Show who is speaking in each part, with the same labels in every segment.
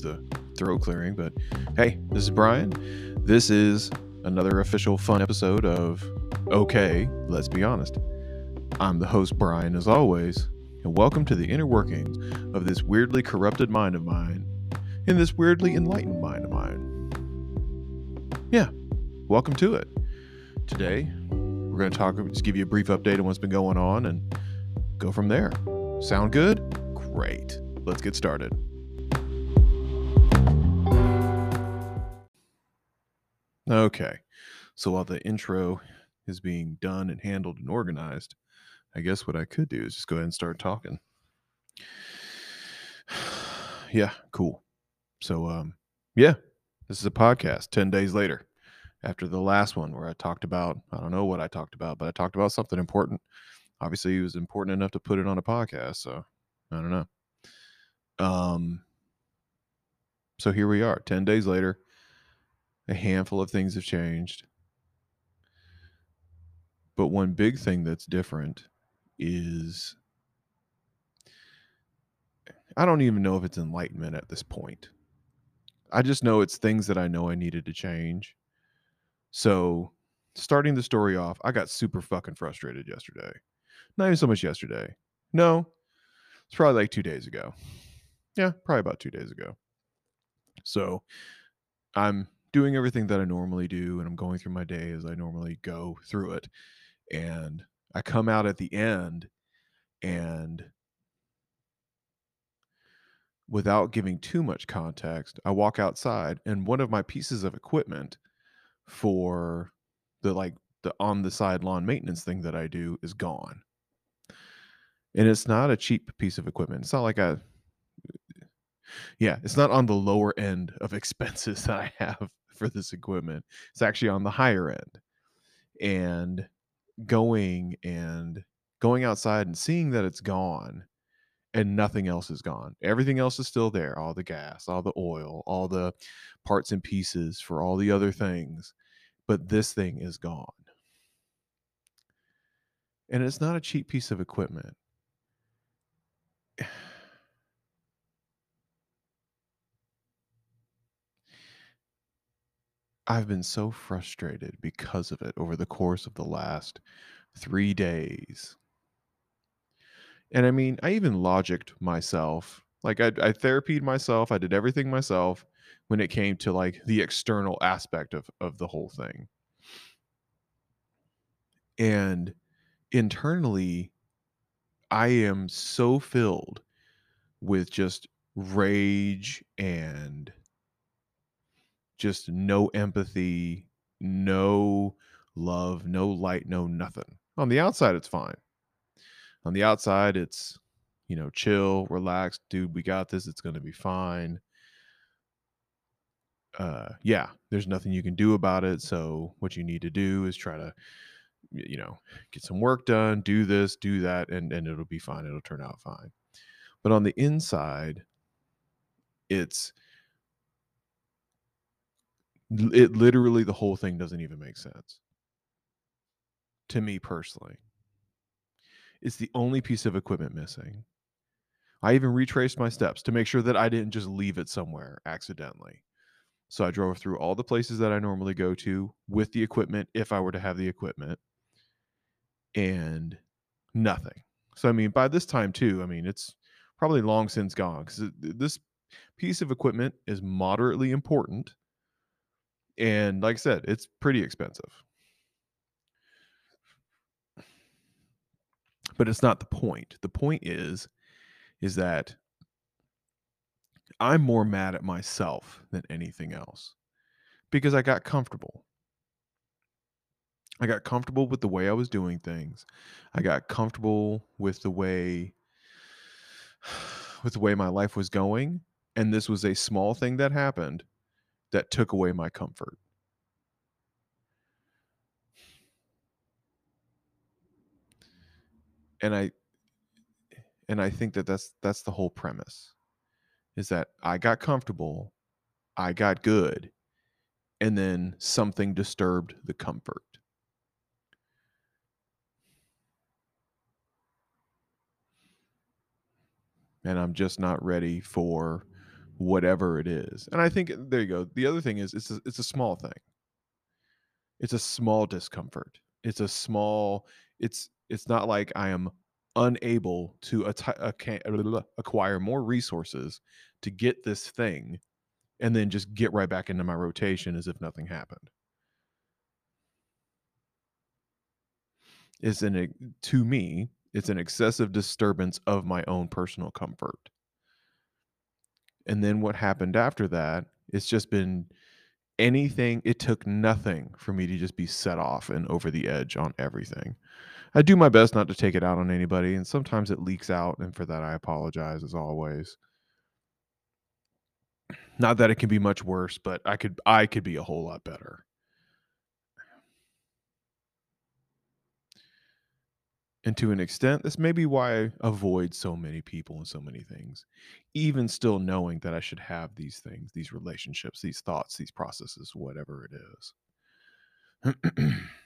Speaker 1: the throat clearing, but hey, this is Brian. This is another official fun episode of Okay, Let's Be Honest. I'm the host, Brian, as always, and welcome to the inner workings of this weirdly corrupted mind of mine and this weirdly enlightened mind of mine. Yeah, welcome to it. Today, we're going to talk, just give you a brief update on what's been going on and go from there. Sound good? Great. Let's get started. Okay. So while the intro is being done and handled and organized, I guess what I could do is just go ahead and start talking. yeah, cool. So um yeah, this is a podcast 10 days later after the last one where I talked about I don't know what I talked about, but I talked about something important. Obviously, it was important enough to put it on a podcast, so I don't know. Um so here we are, 10 days later a handful of things have changed. But one big thing that's different is I don't even know if it's enlightenment at this point. I just know it's things that I know I needed to change. So, starting the story off, I got super fucking frustrated yesterday. Not even so much yesterday. No, it's probably like two days ago. Yeah, probably about two days ago. So, I'm doing everything that I normally do and I'm going through my day as I normally go through it. And I come out at the end and without giving too much context, I walk outside and one of my pieces of equipment for the like the on the side lawn maintenance thing that I do is gone. And it's not a cheap piece of equipment. It's not like a yeah, it's not on the lower end of expenses that I have for this equipment. It's actually on the higher end. And going and going outside and seeing that it's gone and nothing else is gone. Everything else is still there. All the gas, all the oil, all the parts and pieces for all the other things. But this thing is gone. And it's not a cheap piece of equipment. I've been so frustrated because of it over the course of the last three days. And I mean, I even logicked myself. Like I, I therapied myself. I did everything myself when it came to like the external aspect of of the whole thing. And internally, I am so filled with just rage and just no empathy, no love, no light, no nothing. On the outside, it's fine. On the outside, it's, you know, chill, relax, dude, we got this. It's going to be fine. Uh, yeah, there's nothing you can do about it. So, what you need to do is try to, you know, get some work done, do this, do that, and, and it'll be fine. It'll turn out fine. But on the inside, it's, it literally the whole thing doesn't even make sense to me personally. It's the only piece of equipment missing. I even retraced my steps to make sure that I didn't just leave it somewhere accidentally. So I drove through all the places that I normally go to with the equipment if I were to have the equipment and nothing. So I mean by this time too, I mean it's probably long since gone cuz this piece of equipment is moderately important and like I said, it's pretty expensive. But it's not the point. The point is is that I'm more mad at myself than anything else because I got comfortable. I got comfortable with the way I was doing things. I got comfortable with the way with the way my life was going and this was a small thing that happened that took away my comfort. And I and I think that that's that's the whole premise is that I got comfortable, I got good, and then something disturbed the comfort. And I'm just not ready for whatever it is. And I think uh, there you go. The other thing is it's a, it's a small thing. It's a small discomfort. It's a small it's it's not like I am unable to atti- uh, acquire more resources to get this thing and then just get right back into my rotation as if nothing happened. It's an eh, to me, it's an excessive disturbance of my own personal comfort. And then what happened after that, it's just been anything it took nothing for me to just be set off and over the edge on everything. I do my best not to take it out on anybody, and sometimes it leaks out, and for that I apologize as always. Not that it can be much worse, but I could I could be a whole lot better. And to an extent, this may be why I avoid so many people and so many things, even still knowing that I should have these things, these relationships, these thoughts, these processes, whatever it is.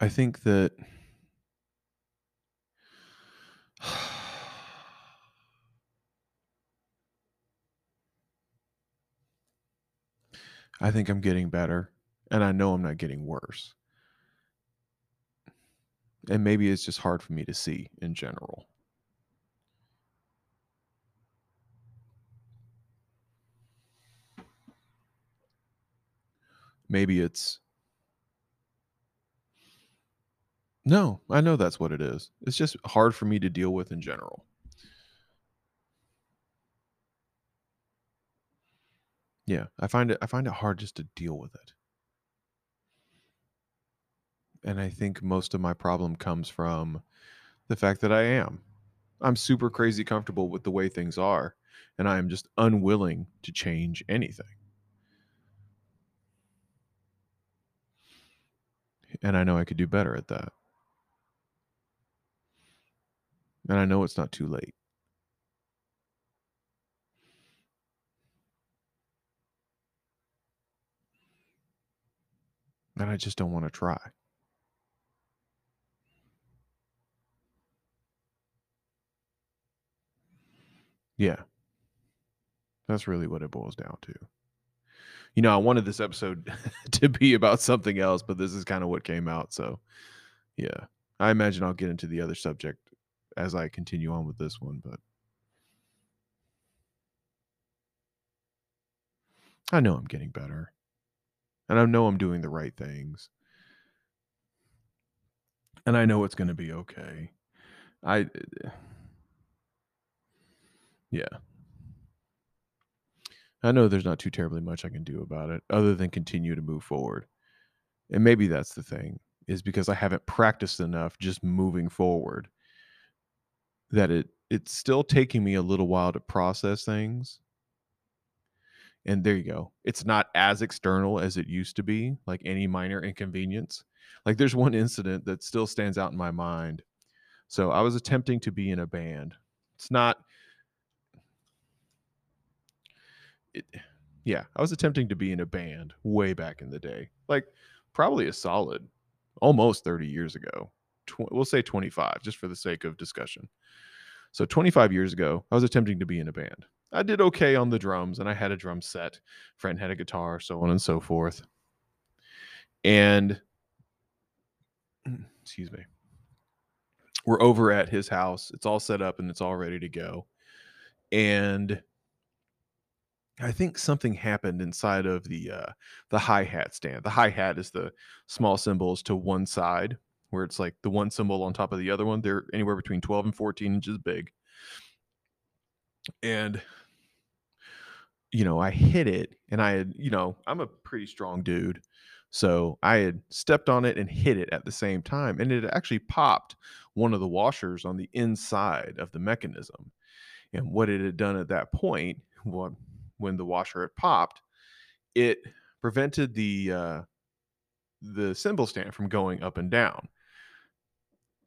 Speaker 1: I think that I think I'm getting better and I know I'm not getting worse. And maybe it's just hard for me to see in general. Maybe it's No, I know that's what it is. It's just hard for me to deal with in general. Yeah, I find it I find it hard just to deal with it. And I think most of my problem comes from the fact that I am. I'm super crazy comfortable with the way things are, and I am just unwilling to change anything. And I know I could do better at that. And I know it's not too late. And I just don't want to try. Yeah. That's really what it boils down to. You know, I wanted this episode to be about something else, but this is kind of what came out. So, yeah. I imagine I'll get into the other subject as I continue on with this one, but I know I'm getting better. And I know I'm doing the right things. And I know it's going to be okay. I yeah. I know there's not too terribly much I can do about it other than continue to move forward. And maybe that's the thing is because I haven't practiced enough just moving forward that it it's still taking me a little while to process things. And there you go. It's not as external as it used to be, like any minor inconvenience. Like there's one incident that still stands out in my mind. So I was attempting to be in a band. It's not it, yeah, I was attempting to be in a band way back in the day. Like probably a solid almost 30 years ago. Tw- we'll say 25 just for the sake of discussion. So 25 years ago, I was attempting to be in a band. I did okay on the drums and I had a drum set. Friend had a guitar, so on and so forth. And excuse me. We're over at his house. It's all set up and it's all ready to go. And I think something happened inside of the uh, the hi hat stand. The hi hat is the small cymbals to one side where it's like the one cymbal on top of the other one. They're anywhere between 12 and 14 inches big. And you know, I hit it and I had, you know, I'm a pretty strong dude. So I had stepped on it and hit it at the same time. And it actually popped one of the washers on the inside of the mechanism. And what it had done at that point, well, when the washer had popped, it prevented the uh, the cymbal stand from going up and down.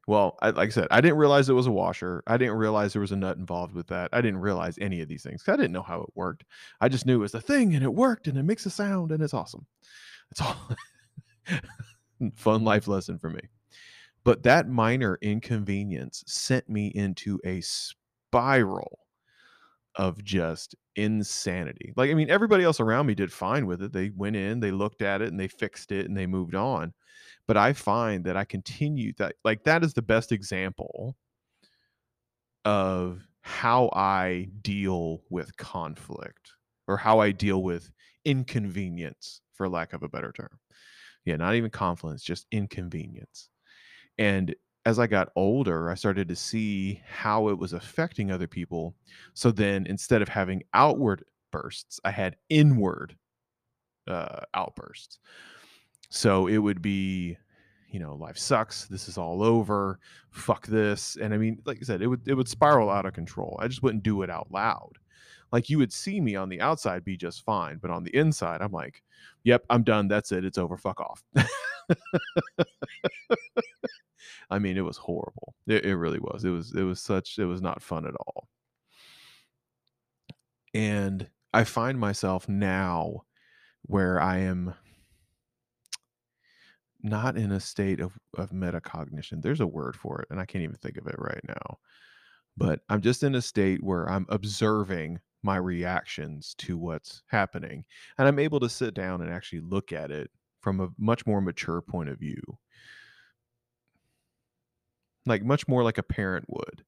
Speaker 1: Well, I, like I said, I didn't realize it was a washer. I didn't realize there was a nut involved with that. I didn't realize any of these things. I didn't know how it worked. I just knew it was a thing and it worked and it makes a sound and it's awesome. It's all fun life lesson for me. But that minor inconvenience sent me into a spiral of just insanity. Like, I mean, everybody else around me did fine with it. They went in, they looked at it, and they fixed it and they moved on. But I find that I continue that, like, that is the best example of how I deal with conflict or how I deal with inconvenience, for lack of a better term. Yeah, not even confidence, just inconvenience. And as I got older, I started to see how it was affecting other people. So then instead of having outward bursts, I had inward uh, outbursts. So it would be, you know, life sucks. This is all over. Fuck this. And I mean, like I said, it would it would spiral out of control. I just wouldn't do it out loud. Like you would see me on the outside be just fine, but on the inside, I'm like, "Yep, I'm done. That's it. It's over. Fuck off." I mean, it was horrible. It, it really was. It was it was such it was not fun at all. And I find myself now where I am not in a state of, of metacognition. There's a word for it, and I can't even think of it right now. But I'm just in a state where I'm observing my reactions to what's happening. And I'm able to sit down and actually look at it from a much more mature point of view like much more like a parent would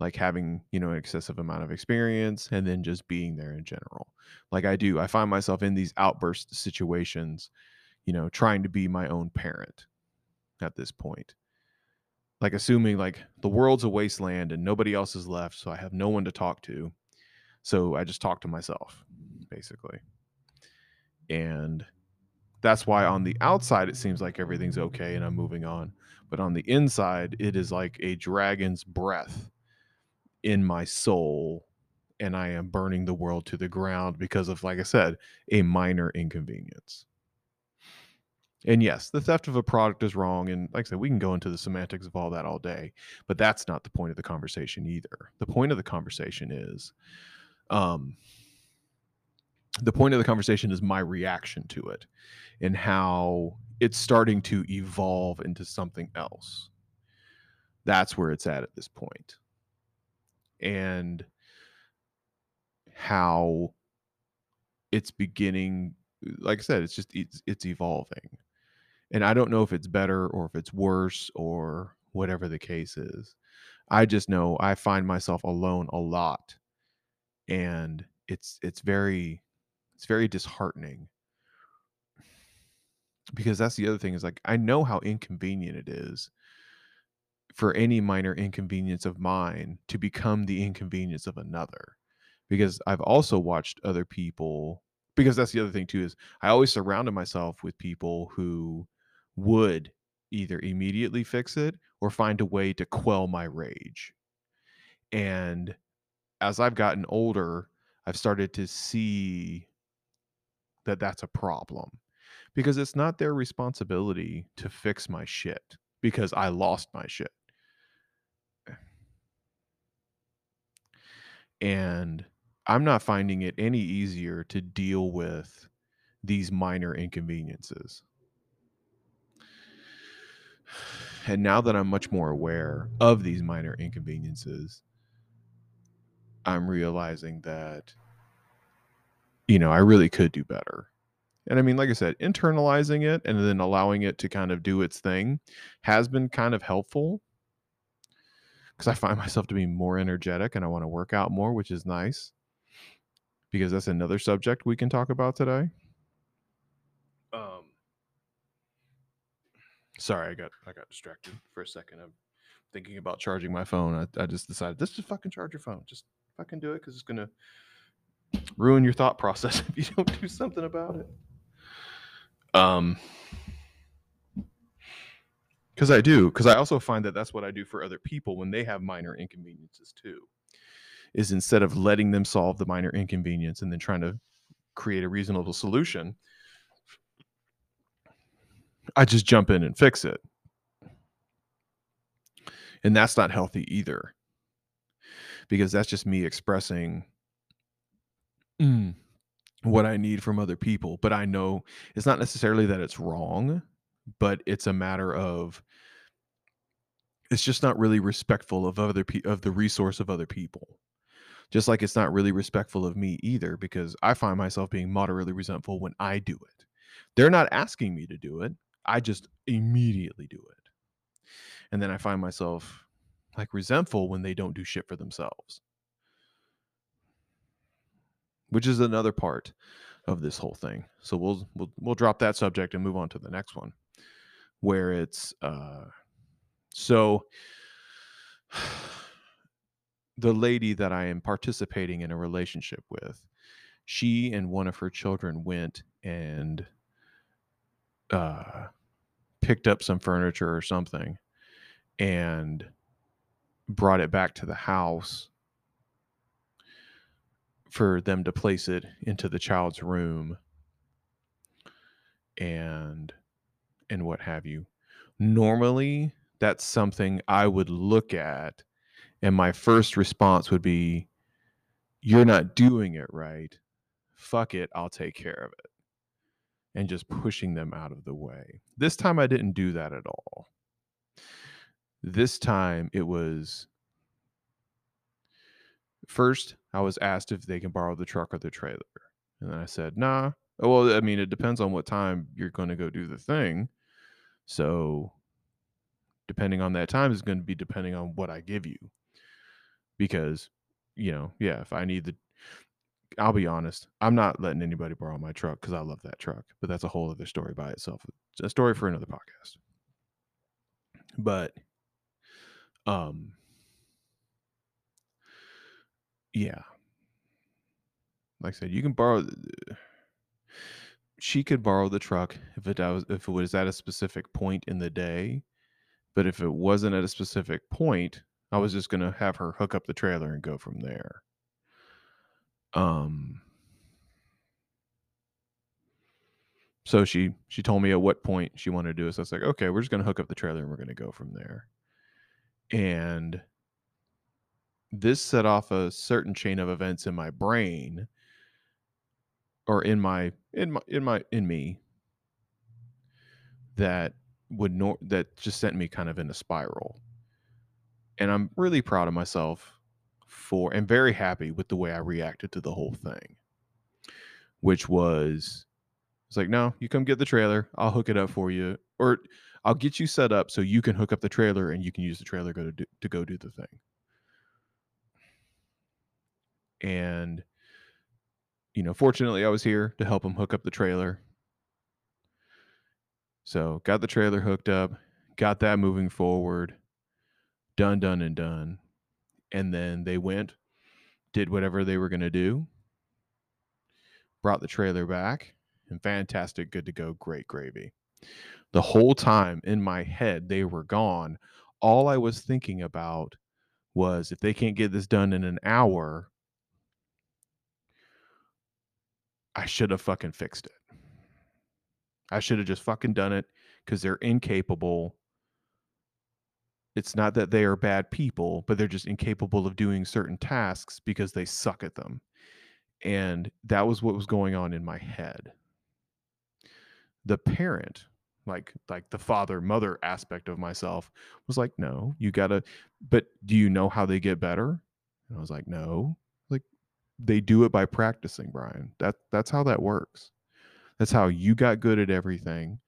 Speaker 1: like having you know an excessive amount of experience and then just being there in general. Like i do i find myself in these outburst situations you know trying to be my own parent at this point. Like assuming like the world's a wasteland and nobody else is left so i have no one to talk to so i just talk to myself basically. And that's why on the outside it seems like everything's okay and i'm moving on but on the inside it is like a dragon's breath in my soul and i am burning the world to the ground because of like i said a minor inconvenience. And yes the theft of a product is wrong and like i said we can go into the semantics of all that all day but that's not the point of the conversation either. The point of the conversation is um the point of the conversation is my reaction to it and how it's starting to evolve into something else. That's where it's at at this point. And how it's beginning like I said it's just it's, it's evolving. And I don't know if it's better or if it's worse or whatever the case is. I just know I find myself alone a lot and it's it's very it's very disheartening because that's the other thing is like I know how inconvenient it is for any minor inconvenience of mine to become the inconvenience of another because I've also watched other people because that's the other thing too is I always surrounded myself with people who would either immediately fix it or find a way to quell my rage. And as I've gotten older, I've started to see that that's a problem because it's not their responsibility to fix my shit because I lost my shit. And I'm not finding it any easier to deal with these minor inconveniences. And now that I'm much more aware of these minor inconveniences, I'm realizing that, you know, I really could do better. And I mean, like I said, internalizing it and then allowing it to kind of do its thing has been kind of helpful because I find myself to be more energetic and I want to work out more, which is nice because that's another subject we can talk about today. Um, sorry, I got I got distracted for a second. I'm thinking about charging my phone. I, I just decided this is fucking charge your phone. Just fucking do it because it's gonna ruin your thought process if you don't do something about it. Um, because I do, because I also find that that's what I do for other people when they have minor inconveniences too. Is instead of letting them solve the minor inconvenience and then trying to create a reasonable solution, I just jump in and fix it. And that's not healthy either. Because that's just me expressing mm, what I need from other people. But I know it's not necessarily that it's wrong, but it's a matter of it's just not really respectful of other pe- of the resource of other people Just like it's not really respectful of me either, because I find myself being moderately resentful when I do it. They're not asking me to do it. I just immediately do it. And then I find myself like resentful when they don't do shit for themselves. Which is another part of this whole thing. So we'll we'll we'll drop that subject and move on to the next one where it's uh so the lady that I am participating in a relationship with, she and one of her children went and uh, picked up some furniture or something and brought it back to the house for them to place it into the child's room and and what have you normally that's something i would look at and my first response would be you're not doing it right fuck it i'll take care of it and just pushing them out of the way. This time I didn't do that at all. This time it was first I was asked if they can borrow the truck or the trailer. And then I said, nah. Well, I mean, it depends on what time you're going to go do the thing. So depending on that time is going to be depending on what I give you. Because, you know, yeah, if I need the I'll be honest. I'm not letting anybody borrow my truck because I love that truck, but that's a whole other story by itself. It's a story for another podcast. But, um, yeah, like I said, you can borrow. The, she could borrow the truck if it was if it was at a specific point in the day, but if it wasn't at a specific point, I was just gonna have her hook up the trailer and go from there. Um so she she told me at what point she wanted to do it. So I was like, okay, we're just gonna hook up the trailer and we're gonna go from there. And this set off a certain chain of events in my brain or in my in my in my in me that would nor that just sent me kind of in a spiral. And I'm really proud of myself for and very happy with the way I reacted to the whole thing, which was it's like, no, you come get the trailer, I'll hook it up for you, or I'll get you set up so you can hook up the trailer and you can use the trailer go to do, to go do the thing. And you know, fortunately, I was here to help him hook up the trailer. So got the trailer hooked up, got that moving forward, done, done, and done and then they went, did whatever they were going to do, brought the trailer back, and fantastic, good to go, great gravy. The whole time in my head, they were gone. All I was thinking about was if they can't get this done in an hour, I should have fucking fixed it. I should have just fucking done it because they're incapable it's not that they are bad people, but they're just incapable of doing certain tasks because they suck at them. And that was what was going on in my head. The parent, like like the father mother aspect of myself was like, "No, you got to but do you know how they get better?" And I was like, "No." They do it by practicing, Brian. That that's how that works. That's how you got good at everything.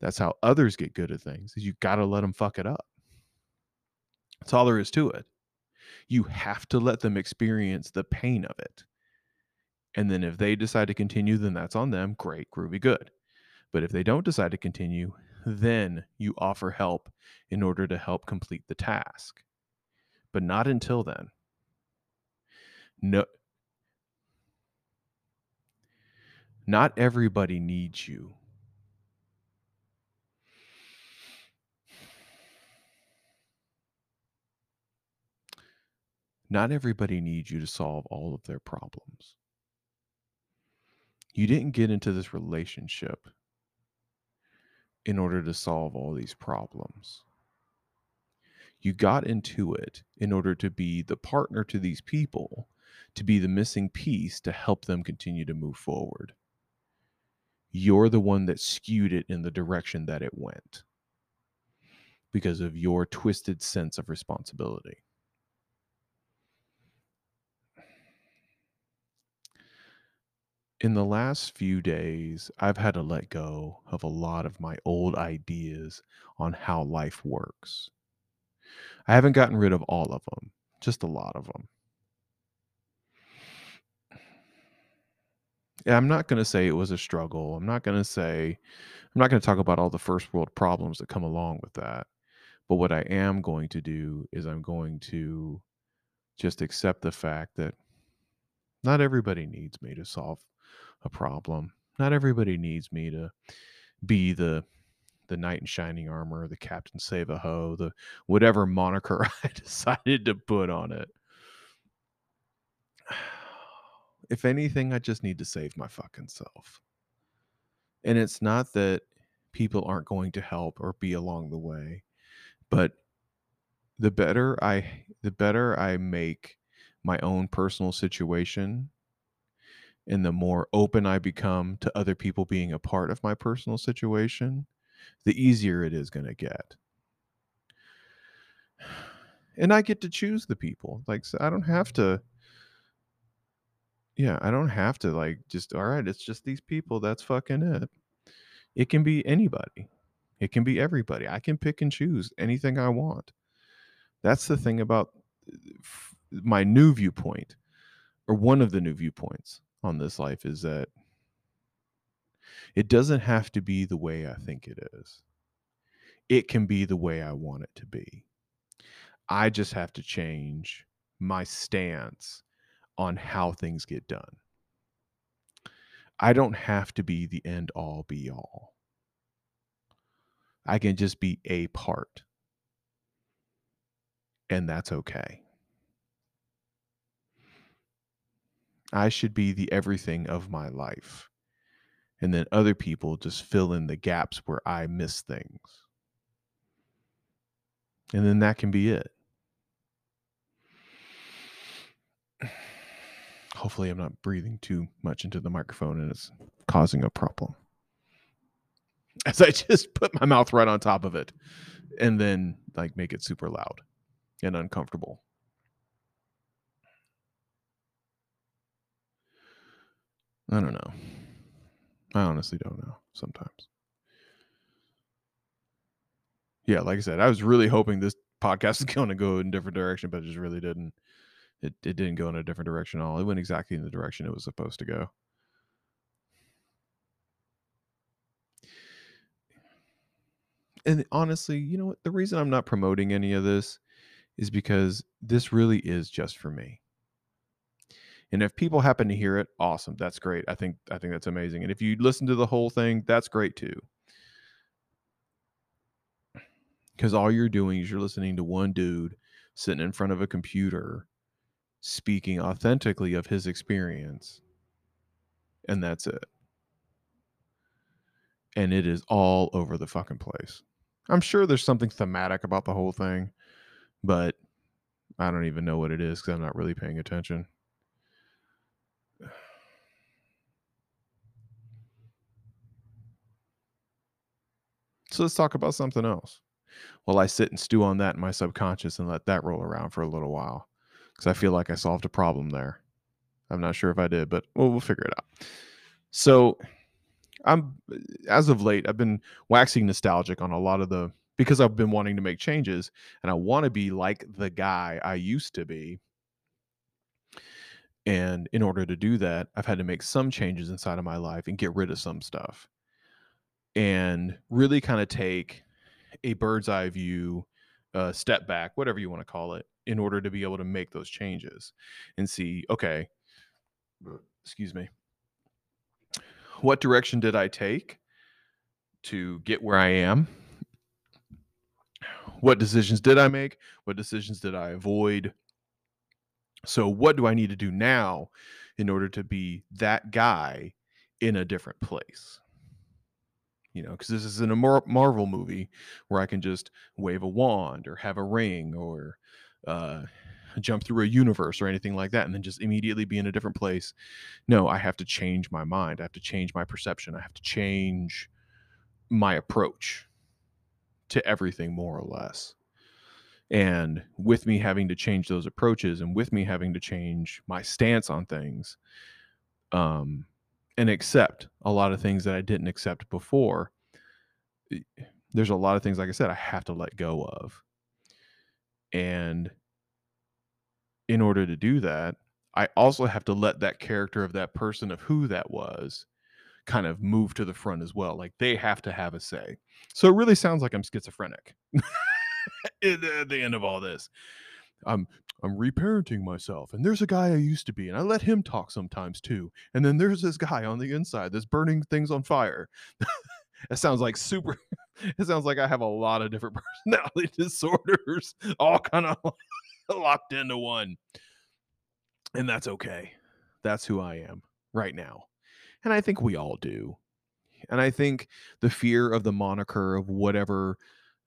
Speaker 1: That's how others get good at things. Is you got to let them fuck it up. That's all there is to it. You have to let them experience the pain of it. And then if they decide to continue, then that's on them. Great, groovy, good. But if they don't decide to continue, then you offer help in order to help complete the task. But not until then. No, not everybody needs you. Not everybody needs you to solve all of their problems. You didn't get into this relationship in order to solve all these problems. You got into it in order to be the partner to these people, to be the missing piece to help them continue to move forward you're the one that skewed it in the direction that it went because of your twisted sense of responsibility. In the last few days, I've had to let go of a lot of my old ideas on how life works. I haven't gotten rid of all of them, just a lot of them. I'm not going to say it was a struggle. I'm not going to say, I'm not going to talk about all the first world problems that come along with that. But what I am going to do is I'm going to just accept the fact that not everybody needs me to solve a problem. Not everybody needs me to be the the knight in shining armor, the captain save a hoe, the whatever moniker I decided to put on it. If anything, I just need to save my fucking self. And it's not that people aren't going to help or be along the way, but the better I the better I make my own personal situation and the more open I become to other people being a part of my personal situation, the easier it is going to get. And I get to choose the people. Like, so I don't have to, yeah, I don't have to, like, just, all right, it's just these people. That's fucking it. It can be anybody, it can be everybody. I can pick and choose anything I want. That's the thing about uh, my new viewpoint, or one of the new viewpoints on this life is that it doesn't have to be the way I think it is. It can be the way I want it to be. I just have to change my stance on how things get done. I don't have to be the end all be all. I can just be a part. And that's okay. I should be the everything of my life. And then other people just fill in the gaps where I miss things. And then that can be it. Hopefully, I'm not breathing too much into the microphone and it's causing a problem. As I just put my mouth right on top of it and then like make it super loud and uncomfortable. I don't know. I honestly don't know sometimes. Yeah, like I said, I was really hoping this podcast is going to go in a different direction, but it just really didn't. It, it didn't go in a different direction at all. It went exactly in the direction it was supposed to go. And honestly, you know what? The reason I'm not promoting any of this is because this really is just for me. And if people happen to hear it, awesome. That's great. I think I think that's amazing. And if you listen to the whole thing, that's great too. Cuz all you're doing is you're listening to one dude sitting in front of a computer speaking authentically of his experience. And that's it. And it is all over the fucking place. I'm sure there's something thematic about the whole thing, but I don't even know what it is because I'm not really paying attention. So let's talk about something else. While I sit and stew on that in my subconscious and let that roll around for a little while, because I feel like I solved a problem there. I'm not sure if I did, but we'll figure it out. So, I'm as of late, I've been waxing nostalgic on a lot of the because I've been wanting to make changes and I want to be like the guy I used to be. And in order to do that, I've had to make some changes inside of my life and get rid of some stuff and really kind of take a bird's eye view, uh, step back, whatever you want to call it, in order to be able to make those changes and see, okay, uh, excuse me, what direction did I take to get where I am? What decisions did I make? What decisions did I avoid? So, what do I need to do now in order to be that guy in a different place? you know, because this is in a Mar- Marvel movie where I can just wave a wand or have a ring or uh, jump through a universe or anything like that and then just immediately be in a different place. No, I have to change my mind. I have to change my perception. I have to change my approach to everything, more or less. And with me having to change those approaches and with me having to change my stance on things, um, and accept a lot of things that I didn't accept before. There's a lot of things, like I said, I have to let go of. And in order to do that, I also have to let that character of that person of who that was kind of move to the front as well. Like they have to have a say. So it really sounds like I'm schizophrenic at the end of all this. I'm I'm reparenting myself, and there's a guy I used to be, and I let him talk sometimes too. And then there's this guy on the inside that's burning things on fire. that sounds like super. It sounds like I have a lot of different personality disorders, all kind of locked into one. And that's okay. That's who I am right now. And I think we all do. And I think the fear of the moniker of whatever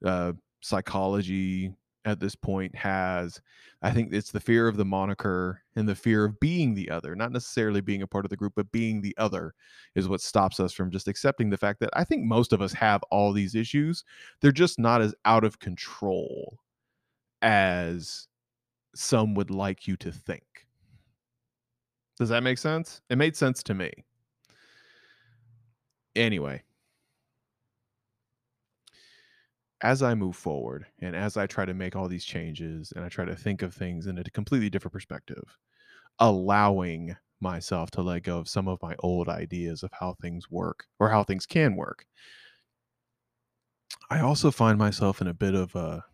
Speaker 1: uh, psychology at this point has i think it's the fear of the moniker and the fear of being the other not necessarily being a part of the group but being the other is what stops us from just accepting the fact that i think most of us have all these issues. They're just not as out of control as some would like you to think. Does that make sense? It made sense to me. Anyway as I move forward and as I try to make all these changes and I try to think of things in a completely different perspective, allowing myself to let go of some of my old ideas of how things work or how things can work. I also find myself in a bit of a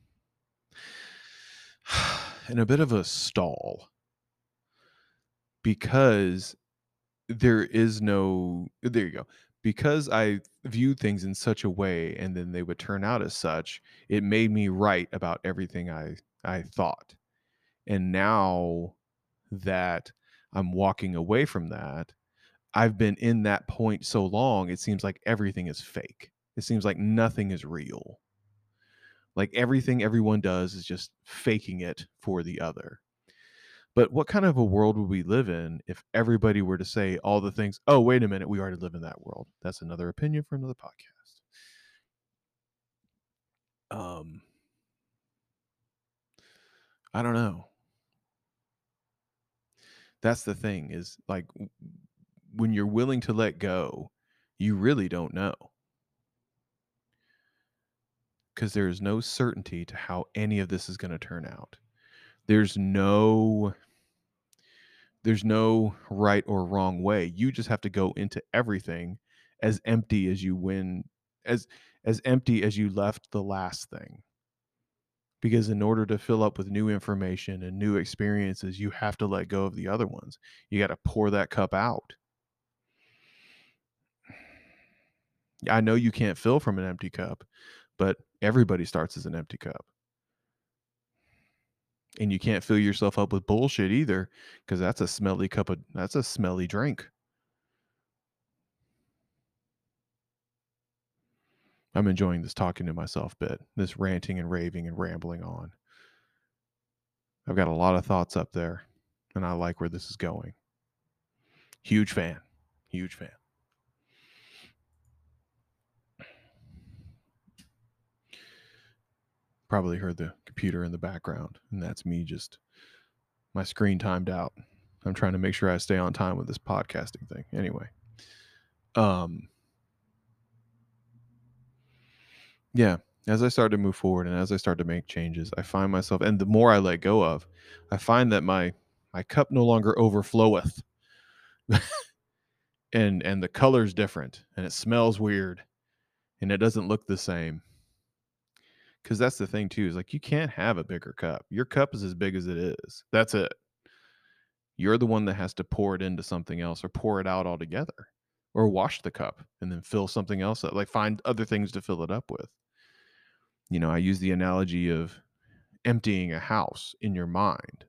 Speaker 1: in a bit of a stall because there is no there you go because I viewed things in such a way and then they would turn out as such, it made me right about everything I I thought. And now that I'm walking away from that, I've been in that point so long, it seems like everything is fake. It seems like nothing is real. Like everything everyone does is just faking it for the other. But what kind of a world would we live in if everybody were to say all the things? Oh, wait a minute, we already live in that world. That's another opinion for another podcast. Um, I don't know. That's the thing is like when you're willing to let go, you really don't know. Because there is no certainty to how any of this is going to turn out. There's no there's no right or wrong way. You just have to go into everything as empty as you win as as empty as you left the last thing. Because in order to fill up with new information and new experiences, you have to let go of the other ones. You got to pour that cup out. I know you can't fill from an empty cup, but everybody starts as an empty cup and you can't fill yourself up with bullshit either because that's a smelly cup of that's a smelly drink. I'm enjoying this talking to myself bit this ranting and raving and rambling on. I've got a lot of thoughts up there and i like where this is going. Huge fan huge fan probably heard the computer in the background, and that's me just my screen timed out. I'm trying to make sure I stay on time with this podcasting thing. Anyway, um, yeah, as I start to move forward and as I start to make changes, I find myself, and the more I let go of, I find that my my cup no longer overfloweth, and and the color's different, and it smells weird, and it doesn't look the same because that's the thing too is like you can't have a bigger cup. Your cup is as big as it is. That's it. You're the one that has to pour it into something else or pour it out altogether or wash the cup and then fill something else up like find other things to fill it up with. You know i use the analogy of emptying a house in your mind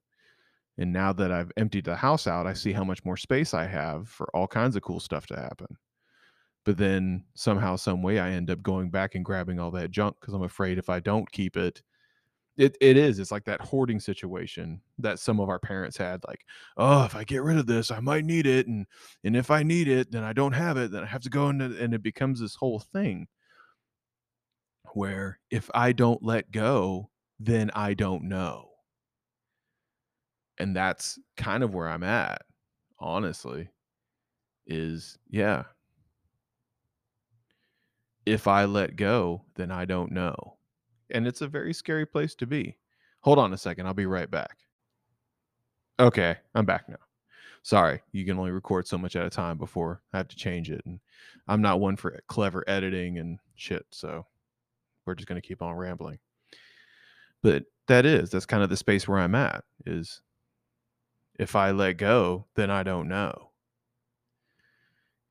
Speaker 1: and now that i've emptied the house out i see how much more space i have for all kinds of cool stuff to happen but then somehow some way i end up going back and grabbing all that junk because i'm afraid if i don't keep it it it is it's like that hoarding situation that some of our parents had like oh if i get rid of this i might need it and and if i need it then i don't have it then i have to go into and it becomes this whole thing where if i don't let go then i don't know and that's kind of where i'm at honestly is yeah. If I let go, then I don't know. And it's a very scary place to be. Hold on a second. I'll be right back. Okay, I'm back now. Sorry, you can only record so much at a time before I have to change it. And I'm not one for clever editing and shit. So we're just going to keep on rambling. But that is, that's kind of the space where I'm at is if I let go, then I don't know.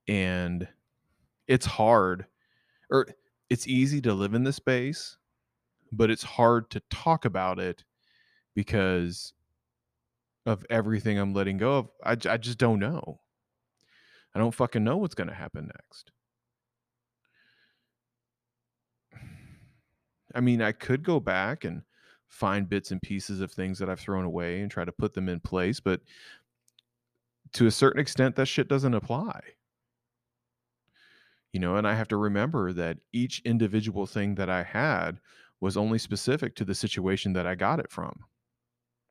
Speaker 1: And it's hard or it's easy to live in the space, but it's hard to talk about it because of everything I'm letting go of. I, I just don't know. I don't fucking know what's going to happen next. I mean, I could go back and find bits and pieces of things that I've thrown away and try to put them in place, but to a certain extent, that shit doesn't apply. You know, and I have to remember that each individual thing that I had was only specific to the situation that I got it from.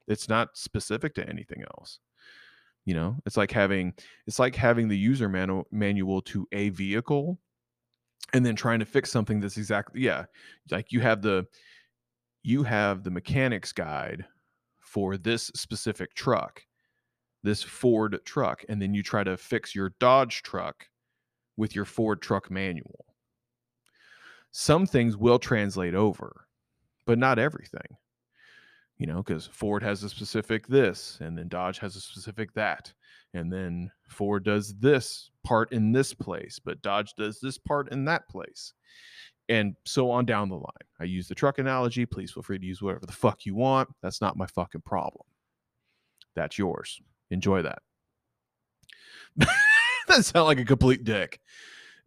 Speaker 1: It's not specific to anything else. You know, it's like having it's like having the user manu- manual to a vehicle and then trying to fix something that's exactly yeah, like you have the you have the mechanic's guide for this specific truck, this Ford truck, and then you try to fix your Dodge truck with your Ford truck manual. Some things will translate over, but not everything you know, because Ford has a specific this, and then Dodge has a specific that, and then Ford does this part in this place, but Dodge does this part in that place, and so on down the line. I use the truck analogy. Please feel free to use whatever the fuck you want. That's not my fucking problem. That's yours. Enjoy that. that sounds like a complete dick.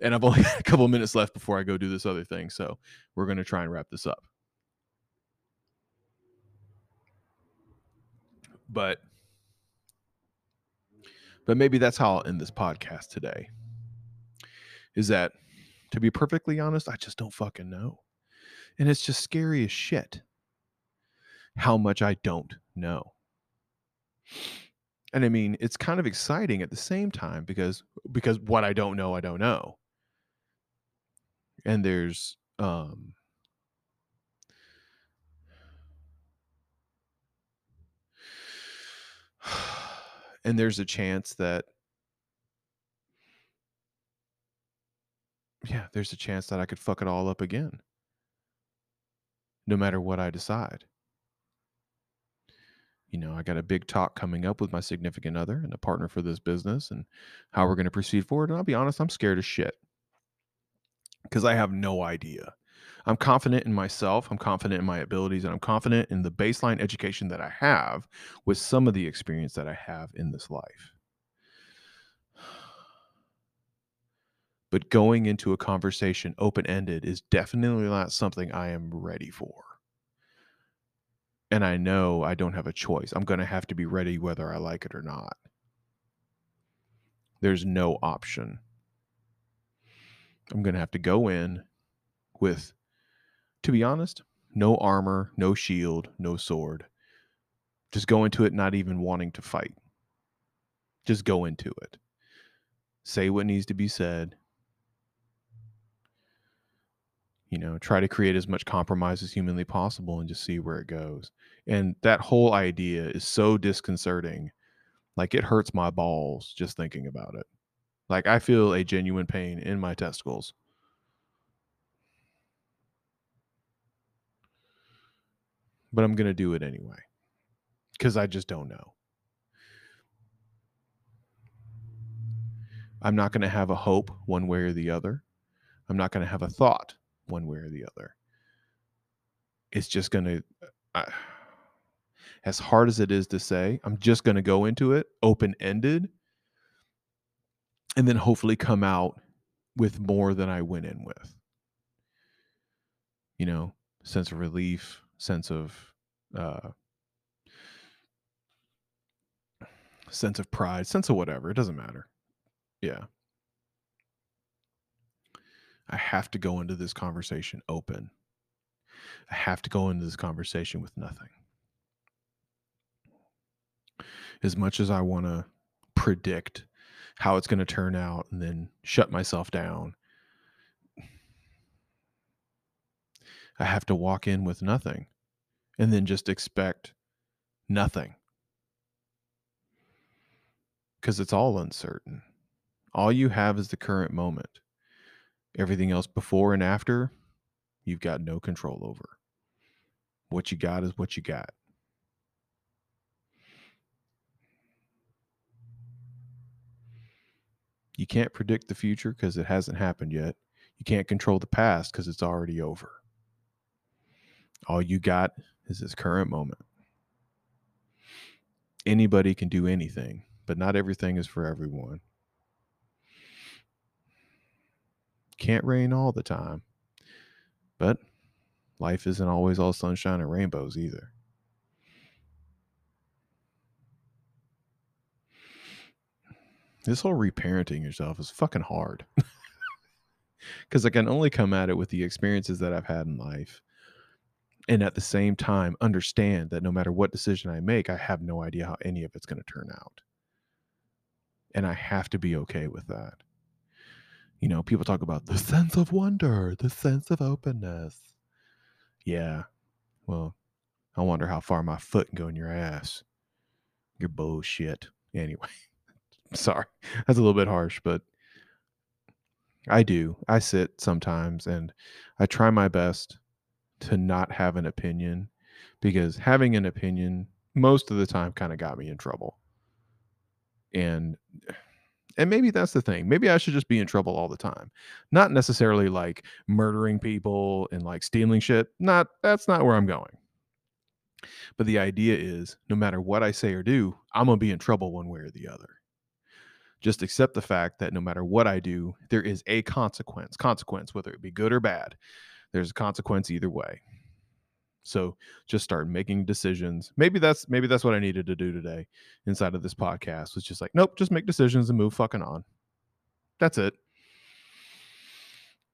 Speaker 1: And I've only got a couple minutes left before I go do this other thing. So we're going to try and wrap this up. but but maybe that's how I'll end this podcast today. Is that to be perfectly honest, I just don't fucking know. And it's just scary as shit how much I don't know. And I mean, it's kind of exciting at the same time because because what I don't know, I don't know. And there's um and there's a chance that yeah, there's a chance that I could fuck it all up again. No matter what I decide. You know, I got a big talk coming up with my significant other and a partner for this business and how we're going to proceed forward. And I'll be honest, I'm scared as shit because I have no idea. I'm confident in myself, I'm confident in my abilities, and I'm confident in the baseline education that I have with some of the experience that I have in this life. But going into a conversation open ended is definitely not something I am ready for. And I know I don't have a choice. I'm going to have to be ready whether I like it or not. There's no option. I'm going to have to go in with to be honest, no armor, no shield, no sword. Just go into it not even wanting to fight. Just go into it. Say what needs to be said. You know, try to create as much compromise as humanly possible and just see where it goes. And that whole idea is so disconcerting. Like it hurts my balls just thinking about it. Like I feel a genuine pain in my testicles but I'm going to do it anyway because I just don't know. I'm not going to have a hope one way or the other. I'm not going to have a thought one way or the other. It's just going to, uh, as hard as it is to say, I'm just going to go into it open ended and then hopefully come out with more than I went in with. You know, sense of relief, sense of uh, sense of pride, sense of whatever. It doesn't matter. Yeah. I have to go into this conversation open. I have to go into this conversation with nothing. As much as I want to predict how it's going to turn out and then shut myself down. I have to walk in with nothing and then just expect nothing because it's all uncertain. All you have is the current moment. Everything else before and after, you've got no control over. What you got is what you got. You can't predict the future because it hasn't happened yet. You can't control the past because it's already over. All you got is this current moment. Anybody can do anything, but not everything is for everyone. Can't rain all the time, but life isn't always all sunshine and rainbows either. This whole reparenting yourself is fucking hard. Because I can only come at it with the experiences that I've had in life. And at the same time, understand that no matter what decision I make, I have no idea how any of it's going to turn out. And I have to be okay with that. You know, people talk about the sense of wonder, the sense of openness. Yeah. Well, I wonder how far my foot can go in your ass. Your bullshit. Anyway. Sorry, that's a little bit harsh, but I do. I sit sometimes and I try my best to not have an opinion because having an opinion most of the time kind of got me in trouble. And and maybe that's the thing. Maybe I should just be in trouble all the time. Not necessarily like murdering people and like stealing shit. Not that's not where I'm going. But the idea is no matter what I say or do, I'm going to be in trouble one way or the other just accept the fact that no matter what I do, there is a consequence. Consequence, whether it be good or bad, there's a consequence either way. So just start making decisions. Maybe that's maybe that's what I needed to do today inside of this podcast. Was just like, nope, just make decisions and move fucking on. That's it.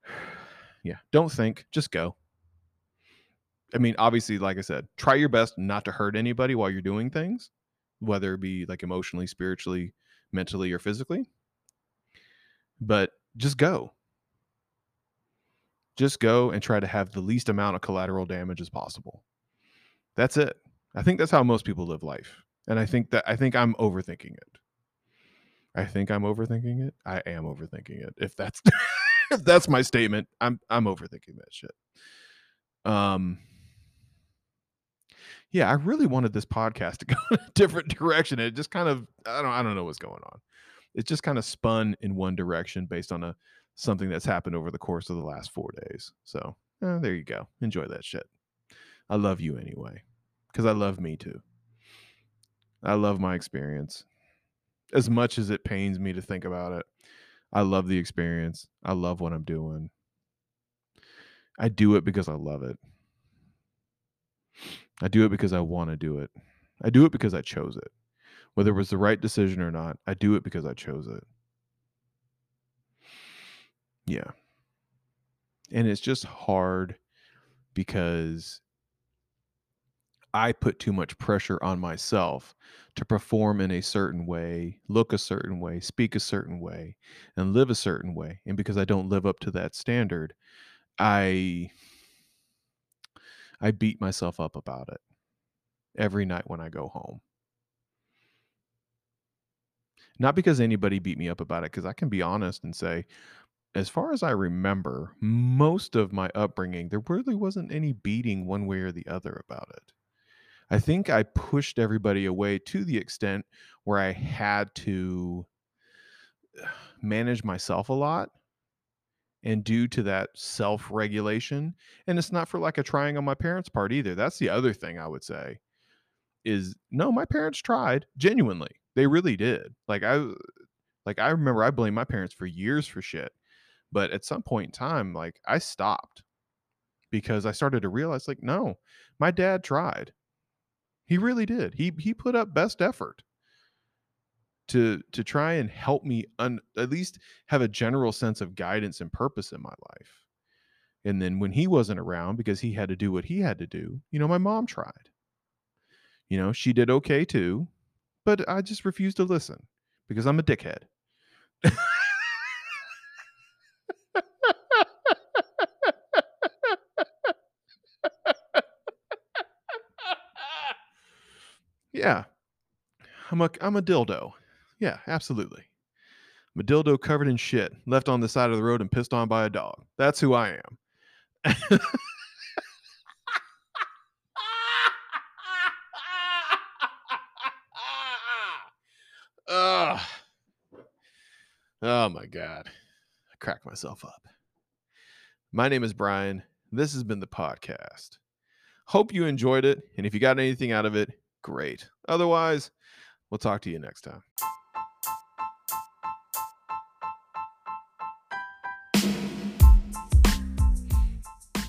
Speaker 1: Yeah, don't think, just go. I mean, obviously, like I said, try your best not to hurt anybody while you're doing things, whether it be like emotionally, spiritually, mentally or physically. But just go. Just go and try to have the least amount of collateral damage as possible. That's it. I think that's how most people live life. And I think that I think I'm overthinking it. I think I'm overthinking it. I am overthinking it. If that's if that's my statement, I'm I'm overthinking that shit. Um yeah, I really wanted this podcast to go in a different direction. It just kind of I don't I don't know what's going on. It just kind of spun in one direction based on a something that's happened over the course of the last four days. So eh, there you go. Enjoy that shit. I love you anyway, because I love me too. I love my experience. As much as it pains me to think about it, I love the experience. I love what I'm doing. I do it because I love it. I do it because I want to do it. I do it because I chose it. Whether it was the right decision or not, I do it because I chose it. Yeah. And it's just hard because I put too much pressure on myself to perform in a certain way, look a certain way, speak a certain way, and live a certain way. And because I don't live up to that standard, I I beat myself up about it every night when I go home. Not because anybody beat me up about it, because I can be honest and say, as far as I remember, most of my upbringing, there really wasn't any beating one way or the other about it. I think I pushed everybody away to the extent where I had to uh, manage myself a lot and due to that self regulation and it's not for like a trying on my parents part either that's the other thing i would say is no my parents tried genuinely they really did like i like i remember i blamed my parents for years for shit but at some point in time like i stopped because i started to realize like no my dad tried he really did he he put up best effort to to try and help me un, at least have a general sense of guidance and purpose in my life. And then when he wasn't around because he had to do what he had to do, you know, my mom tried. You know, she did okay too, but I just refused to listen because I'm a dickhead. yeah. I'm a I'm a dildo. Yeah, absolutely. I'm a dildo covered in shit, left on the side of the road and pissed on by a dog. That's who I am. Ugh. Oh my God. I cracked myself up. My name is Brian. This has been the podcast. Hope you enjoyed it. And if you got anything out of it, great. Otherwise, we'll talk to you next time.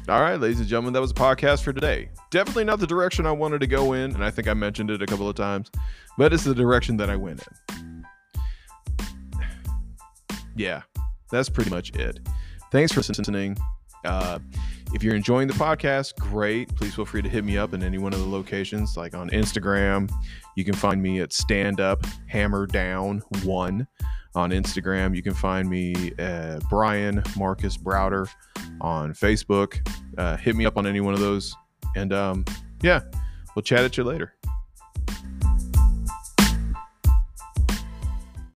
Speaker 1: All right, ladies and gentlemen, that was a podcast for today. Definitely not the direction I wanted to go in, and I think I mentioned it a couple of times, but it's the direction that I went in. Yeah, that's pretty much it. Thanks for listening. Uh, if you're enjoying the podcast, great. Please feel free to hit me up in any one of the locations, like on Instagram. You can find me at Stand Up Hammer Down One on Instagram. You can find me at Brian Marcus Browder on Facebook. Uh, hit me up on any one of those. And um, yeah, we'll chat at you later.